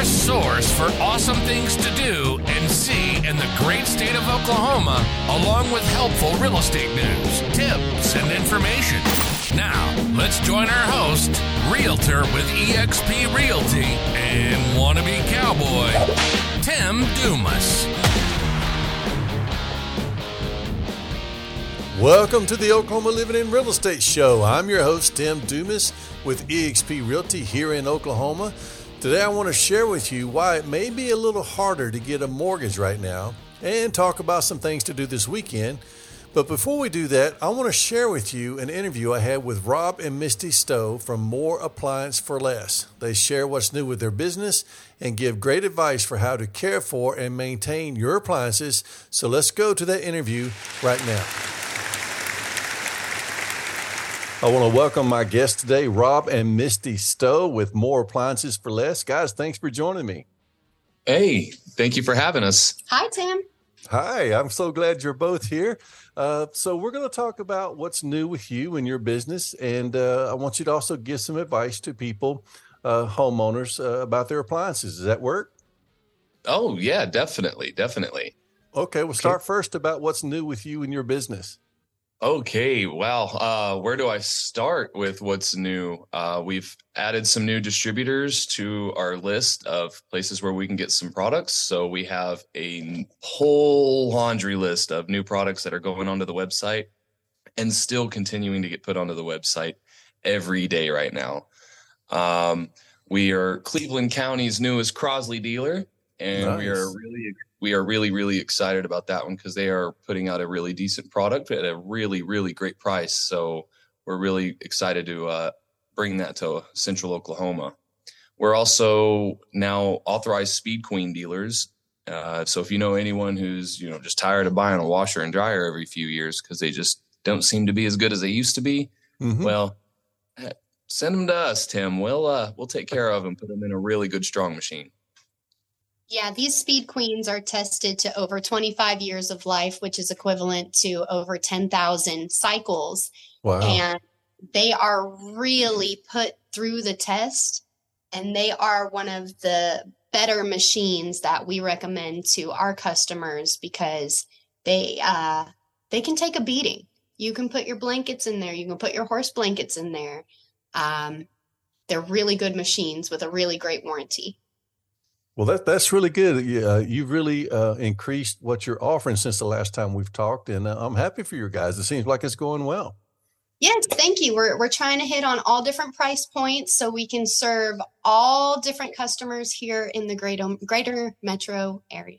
your source for awesome things to do and see in the great state of Oklahoma, along with helpful real estate news, tips, and information. Now, let's join our host, Realtor with eXp Realty and wannabe cowboy, Tim Dumas. Welcome to the Oklahoma Living in Real Estate Show. I'm your host, Tim Dumas with eXp Realty here in Oklahoma. Today, I want to share with you why it may be a little harder to get a mortgage right now and talk about some things to do this weekend. But before we do that, I want to share with you an interview I had with Rob and Misty Stow from Moore Appliance for Less. They share what's new with their business and give great advice for how to care for and maintain your appliances. So let's go to that interview right now. I want to welcome my guests today, Rob and Misty Stow with Moore Appliances for Less. Guys, thanks for joining me. Hey, thank you for having us. Hi, Tim. Hi, I'm so glad you're both here. Uh, so, we're going to talk about what's new with you and your business. And uh, I want you to also give some advice to people, uh, homeowners, uh, about their appliances. Does that work? Oh, yeah, definitely. Definitely. Okay, we'll start first about what's new with you and your business. Okay, well, uh, where do I start with what's new? Uh, we've added some new distributors to our list of places where we can get some products. So we have a whole laundry list of new products that are going onto the website and still continuing to get put onto the website every day right now. Um, we are Cleveland County's newest Crosley dealer, and nice. we are really we are really really excited about that one because they are putting out a really decent product at a really really great price. So we're really excited to uh, bring that to central oklahoma. We're also now authorized speed queen dealers. Uh, so if you know anyone who's you know just tired of buying a washer and dryer every few years because they just don't seem to be as good as they used to be mm-hmm. well send them to us tim. We'll uh, we'll take care of them put them in a really good strong machine yeah, these speed queens are tested to over 25 years of life, which is equivalent to over 10,000 cycles. Wow. And they are really put through the test, and they are one of the better machines that we recommend to our customers because they uh, they can take a beating. You can put your blankets in there. You can put your horse blankets in there. Um, they're really good machines with a really great warranty. Well, that that's really good. Uh, you've really uh, increased what you're offering since the last time we've talked, and uh, I'm happy for you guys. It seems like it's going well. Yes, thank you. We're we're trying to hit on all different price points so we can serve all different customers here in the greater greater metro area.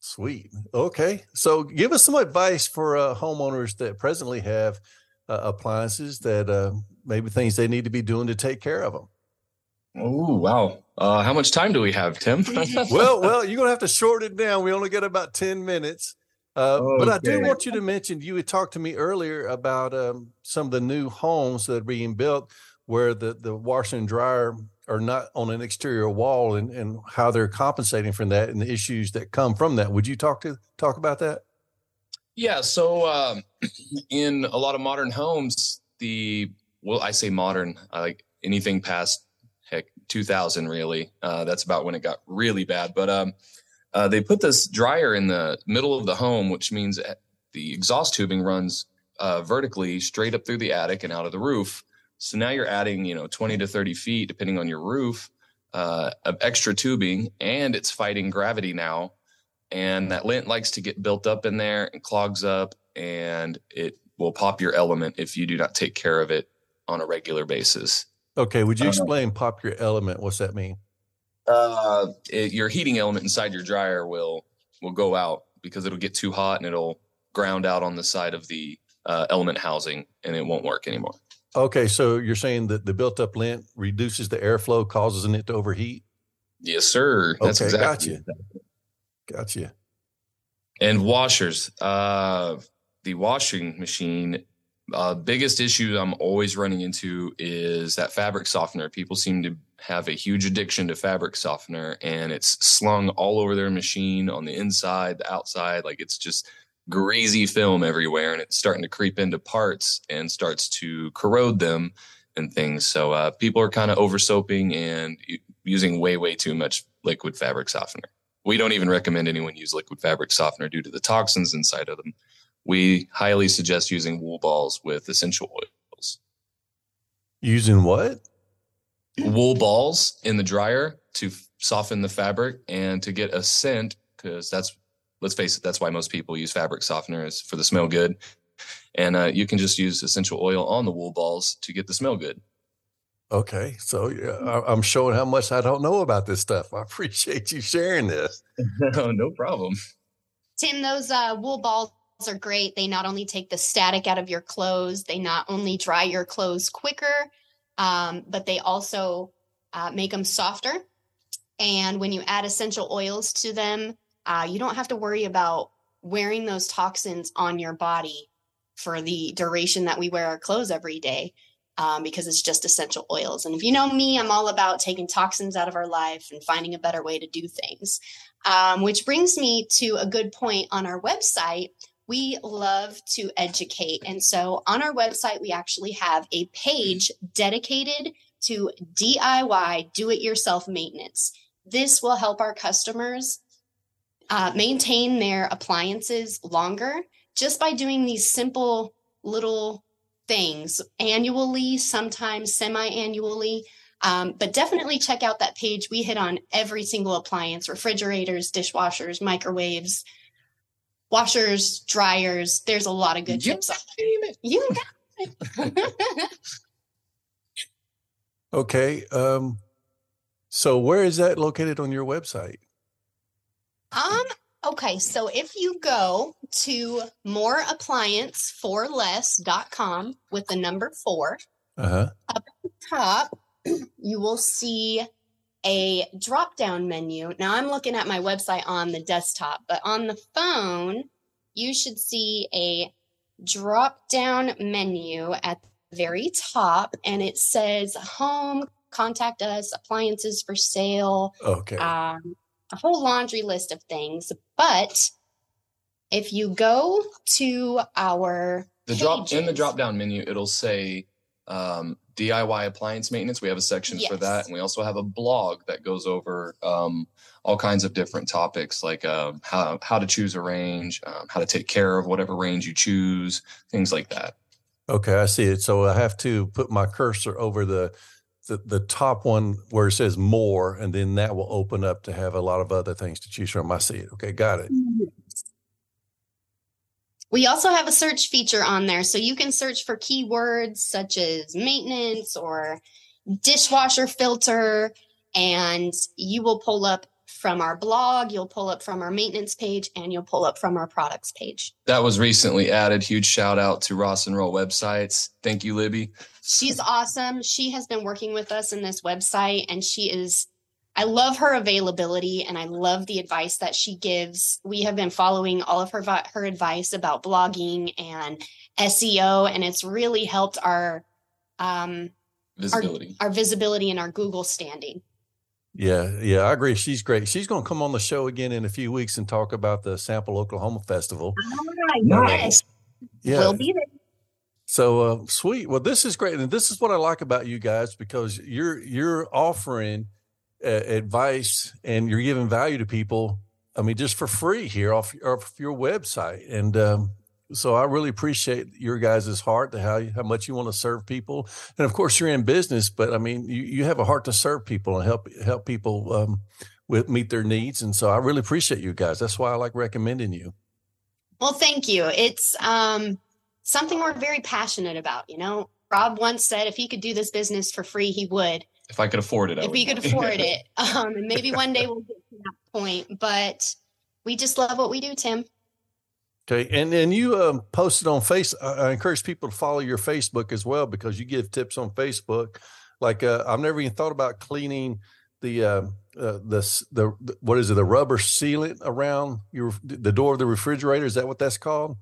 Sweet. Okay, so give us some advice for uh, homeowners that presently have uh, appliances that uh, maybe things they need to be doing to take care of them. Oh wow! Uh, how much time do we have, Tim? well, well, you're gonna have to shorten it down. We only got about ten minutes. Uh, okay. But I do want you to mention you had talked to me earlier about um, some of the new homes that are being built where the the washer and dryer are not on an exterior wall and, and how they're compensating for that and the issues that come from that. Would you talk to talk about that? Yeah. So um, in a lot of modern homes, the well, I say modern, like anything past heck 2000 really. Uh, that's about when it got really bad. But um, uh, they put this dryer in the middle of the home which means the exhaust tubing runs uh, vertically straight up through the attic and out of the roof. So now you're adding you know 20 to 30 feet depending on your roof uh, of extra tubing and it's fighting gravity now. And that lint likes to get built up in there and clogs up and it will pop your element if you do not take care of it on a regular basis Okay, would you uh, explain pop your element? What's that mean? Uh, it, your heating element inside your dryer will will go out because it'll get too hot and it'll ground out on the side of the uh, element housing and it won't work anymore. Okay, so you're saying that the built up lint reduces the airflow, causes it to overheat? Yes, sir. That's okay, exactly. Gotcha. Gotcha. And washers. Uh, the washing machine uh, biggest issue I'm always running into is that fabric softener. People seem to have a huge addiction to fabric softener, and it's slung all over their machine on the inside, the outside. Like it's just greasy film everywhere, and it's starting to creep into parts and starts to corrode them and things. So uh, people are kind of over soaping and using way, way too much liquid fabric softener. We don't even recommend anyone use liquid fabric softener due to the toxins inside of them. We highly suggest using wool balls with essential oils. Using what? Wool balls in the dryer to soften the fabric and to get a scent because that's let's face it that's why most people use fabric softener is for the smell good and uh, you can just use essential oil on the wool balls to get the smell good Okay, so yeah, I'm showing how much I don't know about this stuff. I appreciate you sharing this. no, no problem. Tim, those uh, wool balls are great. They not only take the static out of your clothes, they not only dry your clothes quicker, um, but they also uh, make them softer. And when you add essential oils to them, uh, you don't have to worry about wearing those toxins on your body for the duration that we wear our clothes every day um, because it's just essential oils. And if you know me, I'm all about taking toxins out of our life and finding a better way to do things. Um, which brings me to a good point on our website. We love to educate. And so on our website, we actually have a page dedicated to DIY do it yourself maintenance. This will help our customers uh, maintain their appliances longer just by doing these simple little things annually, sometimes semi annually. Um, but definitely check out that page. We hit on every single appliance refrigerators, dishwashers, microwaves, washers, dryers. There's a lot of good you tips. You got it. okay. Um, so where is that located on your website? Um, Okay, so if you go to mooreapplianceforless.com with the number 4 uh-huh. up at the top, you will see a drop down menu. Now, I'm looking at my website on the desktop, but on the phone, you should see a drop down menu at the very top, and it says home, contact us, appliances for sale. Okay. Um, a whole laundry list of things. But if you go to our the pages, drop in the drop down menu, it'll say um, DIY appliance maintenance. We have a section yes. for that, and we also have a blog that goes over um, all kinds of different topics, like um, how how to choose a range, um, how to take care of whatever range you choose, things like that. Okay, I see it. So I have to put my cursor over the the, the top one where it says more, and then that will open up to have a lot of other things to choose from. I see it. Okay, got it. We also have a search feature on there. So you can search for keywords such as maintenance or dishwasher filter, and you will pull up from our blog, you'll pull up from our maintenance page, and you'll pull up from our products page. That was recently added. Huge shout out to Ross and Roll websites. Thank you, Libby. She's awesome. She has been working with us in this website, and she is. I love her availability and I love the advice that she gives. We have been following all of her her advice about blogging and SEO, and it's really helped our um, visibility, our, our visibility and our Google standing. Yeah, yeah, I agree. She's great. She's going to come on the show again in a few weeks and talk about the Sample Oklahoma Festival. Yes. Yeah. We'll be there. So uh, sweet. Well, this is great, and this is what I like about you guys because you're you're offering uh, advice and you're giving value to people. I mean, just for free here off, off your website, and um, so I really appreciate your guys' heart to how how much you want to serve people, and of course you're in business, but I mean you, you have a heart to serve people and help help people um, with meet their needs, and so I really appreciate you guys. That's why I like recommending you. Well, thank you. It's um, something we're very passionate about. You know, Rob once said if he could do this business for free, he would. If I could afford it, if we could afford it, um, and maybe one day we'll get to that point. But we just love what we do, Tim. Okay, and and you um, posted on face. I encourage people to follow your Facebook as well because you give tips on Facebook. Like uh, I've never even thought about cleaning the uh, uh, the the what is it the rubber sealant around your the door of the refrigerator. Is that what that's called?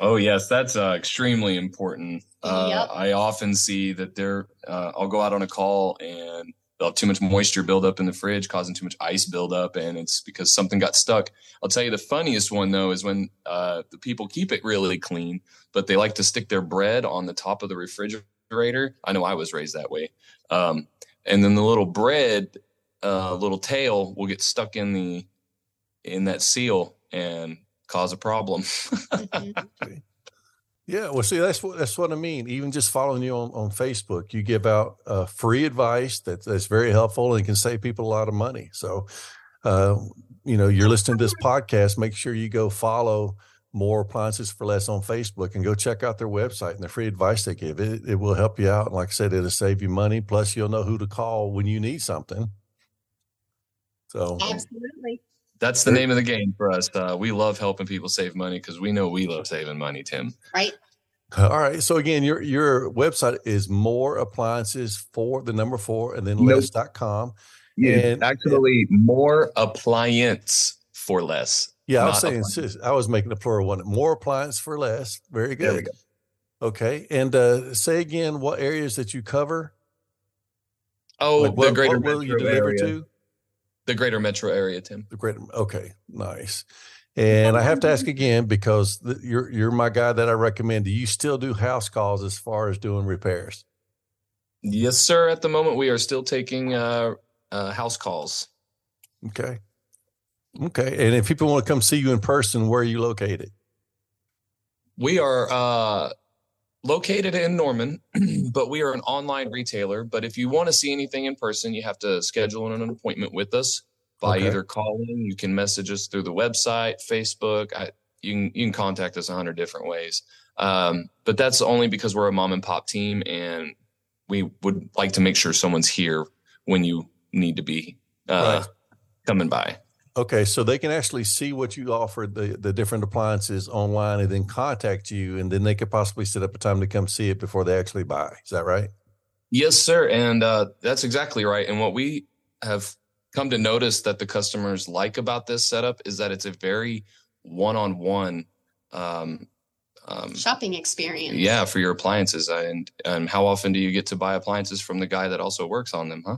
Oh yes, that's uh, extremely important. Uh, yep. I often see that there. Uh, I'll go out on a call and they'll have too much moisture buildup in the fridge, causing too much ice buildup, and it's because something got stuck. I'll tell you the funniest one though is when uh, the people keep it really clean, but they like to stick their bread on the top of the refrigerator. I know I was raised that way, um, and then the little bread uh, little tail will get stuck in the in that seal and cause a problem. Mhm. Yeah, well, see, that's what that's what I mean. Even just following you on, on Facebook, you give out uh, free advice that, that's very helpful and can save people a lot of money. So, uh, you know, you're listening to this podcast. Make sure you go follow Moore appliances for less on Facebook and go check out their website and the free advice they give. It it will help you out. And like I said, it'll save you money. Plus, you'll know who to call when you need something. So, Absolutely. That's the name of the game for us. Uh, we love helping people save money because we know we love saving money, Tim. Right. all right. So again, your your website is Moore appliances for the number four and then Nope. less.com. Yeah, And- actually Moore appliance for less. Yeah, I was saying, appliance. I was making a plural one. Moore appliance for less. Very There we good. Okay. And uh, say again what areas that you cover. Oh, Like, the what, greater what will you deliver area. to? The greater metro area, Tim. The greater. Okay. Nice. And I have to ask again because the, you're you're my guy that I recommend. Do you still do house calls as far as doing repairs? Yes, sir. At the moment, we are still taking uh, uh, house calls. Okay. Okay. And if people want to come see you in person, where are you located? We are uh, located in Norman, but we are an online retailer. But if you want to see anything in person, you have to schedule an appointment with us by Okay. either calling. You can message us through the website, Facebook. I, you can you can contact us a hundred different ways. Um, but that's only because we're a mom and pop team, and we would like to make sure someone's here when you need to be uh, Right. coming by. Okay, so they can actually see what you offer the the different appliances online, and then contact you, and then they could possibly set up a time to come see it before they actually buy. Is that right? Yes, sir. And uh, that's exactly right. And what we have come to notice that the customers like about this setup is that it's a very one-on-one, um, um, Shopping experience. yeah, for your appliances. And and how often do you get to buy appliances from the guy that also works on them, huh?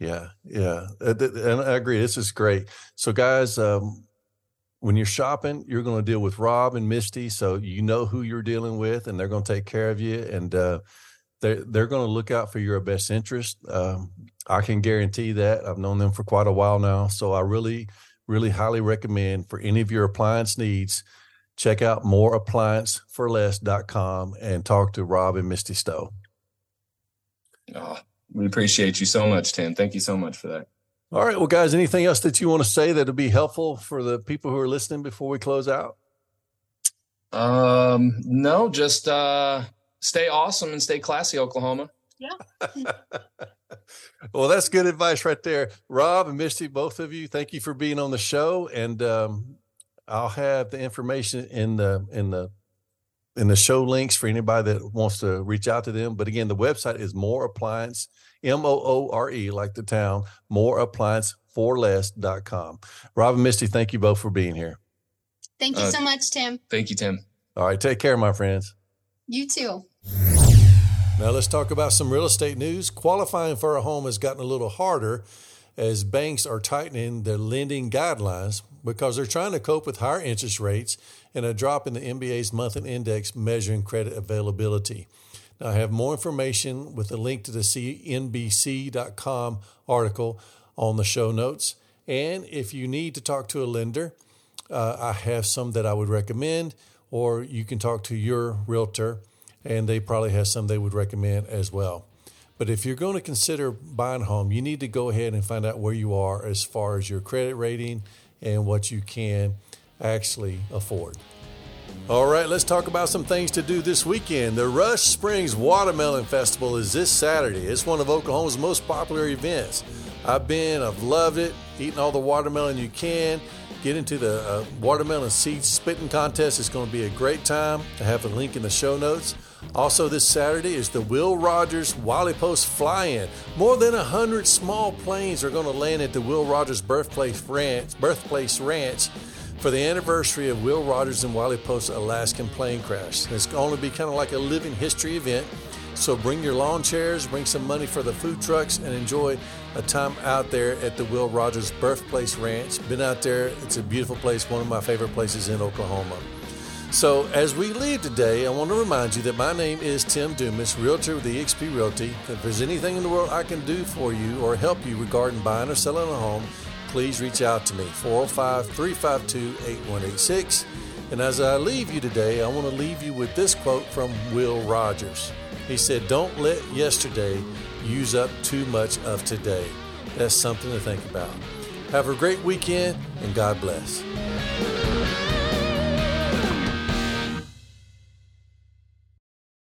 Yeah, yeah, Uh, and I agree. This is great. So, guys, um, when you're shopping, you're going to deal with Rob and Misty, so you know who you're dealing with, and they're going to take care of you, and uh, they're they're going to look out for your best interest. Um, I can guarantee that. I've known them for quite a while now, so I really, really highly recommend for any of your appliance needs, check out mooreapplianceforless.com and talk to Rob and Misty Stow. Oh, we appreciate you so much, Tim. Thank you so much for that. All right. Well, guys, anything else that you want to say that'll be helpful for the people who are listening before we close out? Um, no, just uh, stay awesome and stay classy, Oklahoma. Yeah. well, that's good advice right there. Rob and Misty, both of you, thank you for being on the show. And um, I'll have the information in the in the in the show links for anybody that wants to reach out to them. But again, the website is Moore appliance, M O O R E, like the town, Moore appliance for less.com. Rob and Misty, thank you both for being here. Thank you Uh, so much, Tim. Thank you, Tim. All right. Take care, my friends. You too. Now let's talk about some real estate news. Qualifying for a home has gotten a little harder as banks are tightening their lending guidelines because they're trying to cope with higher interest rates and a drop in the MBA's monthly index measuring credit availability. Now, I have more information with a link to the CNBC.com article on the show notes. And if you need to talk to a lender, uh, I have some that I would recommend, or you can talk to your realtor, and they probably have some they would recommend as well. But if you're going to consider buying a home, you need to go ahead and find out where you are as far as your credit rating and what you can actually afford. All right, let's talk about some things to do this weekend. The Rush Springs Watermelon Festival is this Saturday. It's one of Oklahoma's most popular events. I've been, I've loved it, eating all the watermelon you can. Get into the uh, watermelon seed spitting contest. It's going to be a great time. I have a link in the show notes. Also, this Saturday is the Will Rogers Wiley Post Fly In. More than 100 small planes are going to land at the Will Rogers Birthplace Ranch, Birthplace Ranch for the anniversary of Will Rogers and Wiley Post's Alaskan plane crash. It's going to be kind of like a living history event. So bring your lawn chairs, bring some money for the food trucks, and enjoy a time out there at the Will Rogers Birthplace Ranch. Been out there, it's a beautiful place, one of my favorite places in Oklahoma. So, as we leave today, I want to remind you that my name is Tim Dumas, Realtor with eXp Realty. If there's anything in the world I can do for you or help you regarding buying or selling a home, please reach out to me 405 352 8186. And as I leave you today, I want to leave you with this quote from Will Rogers. He said, Don't let yesterday use up too much of today. That's something to think about. Have a great weekend and God bless.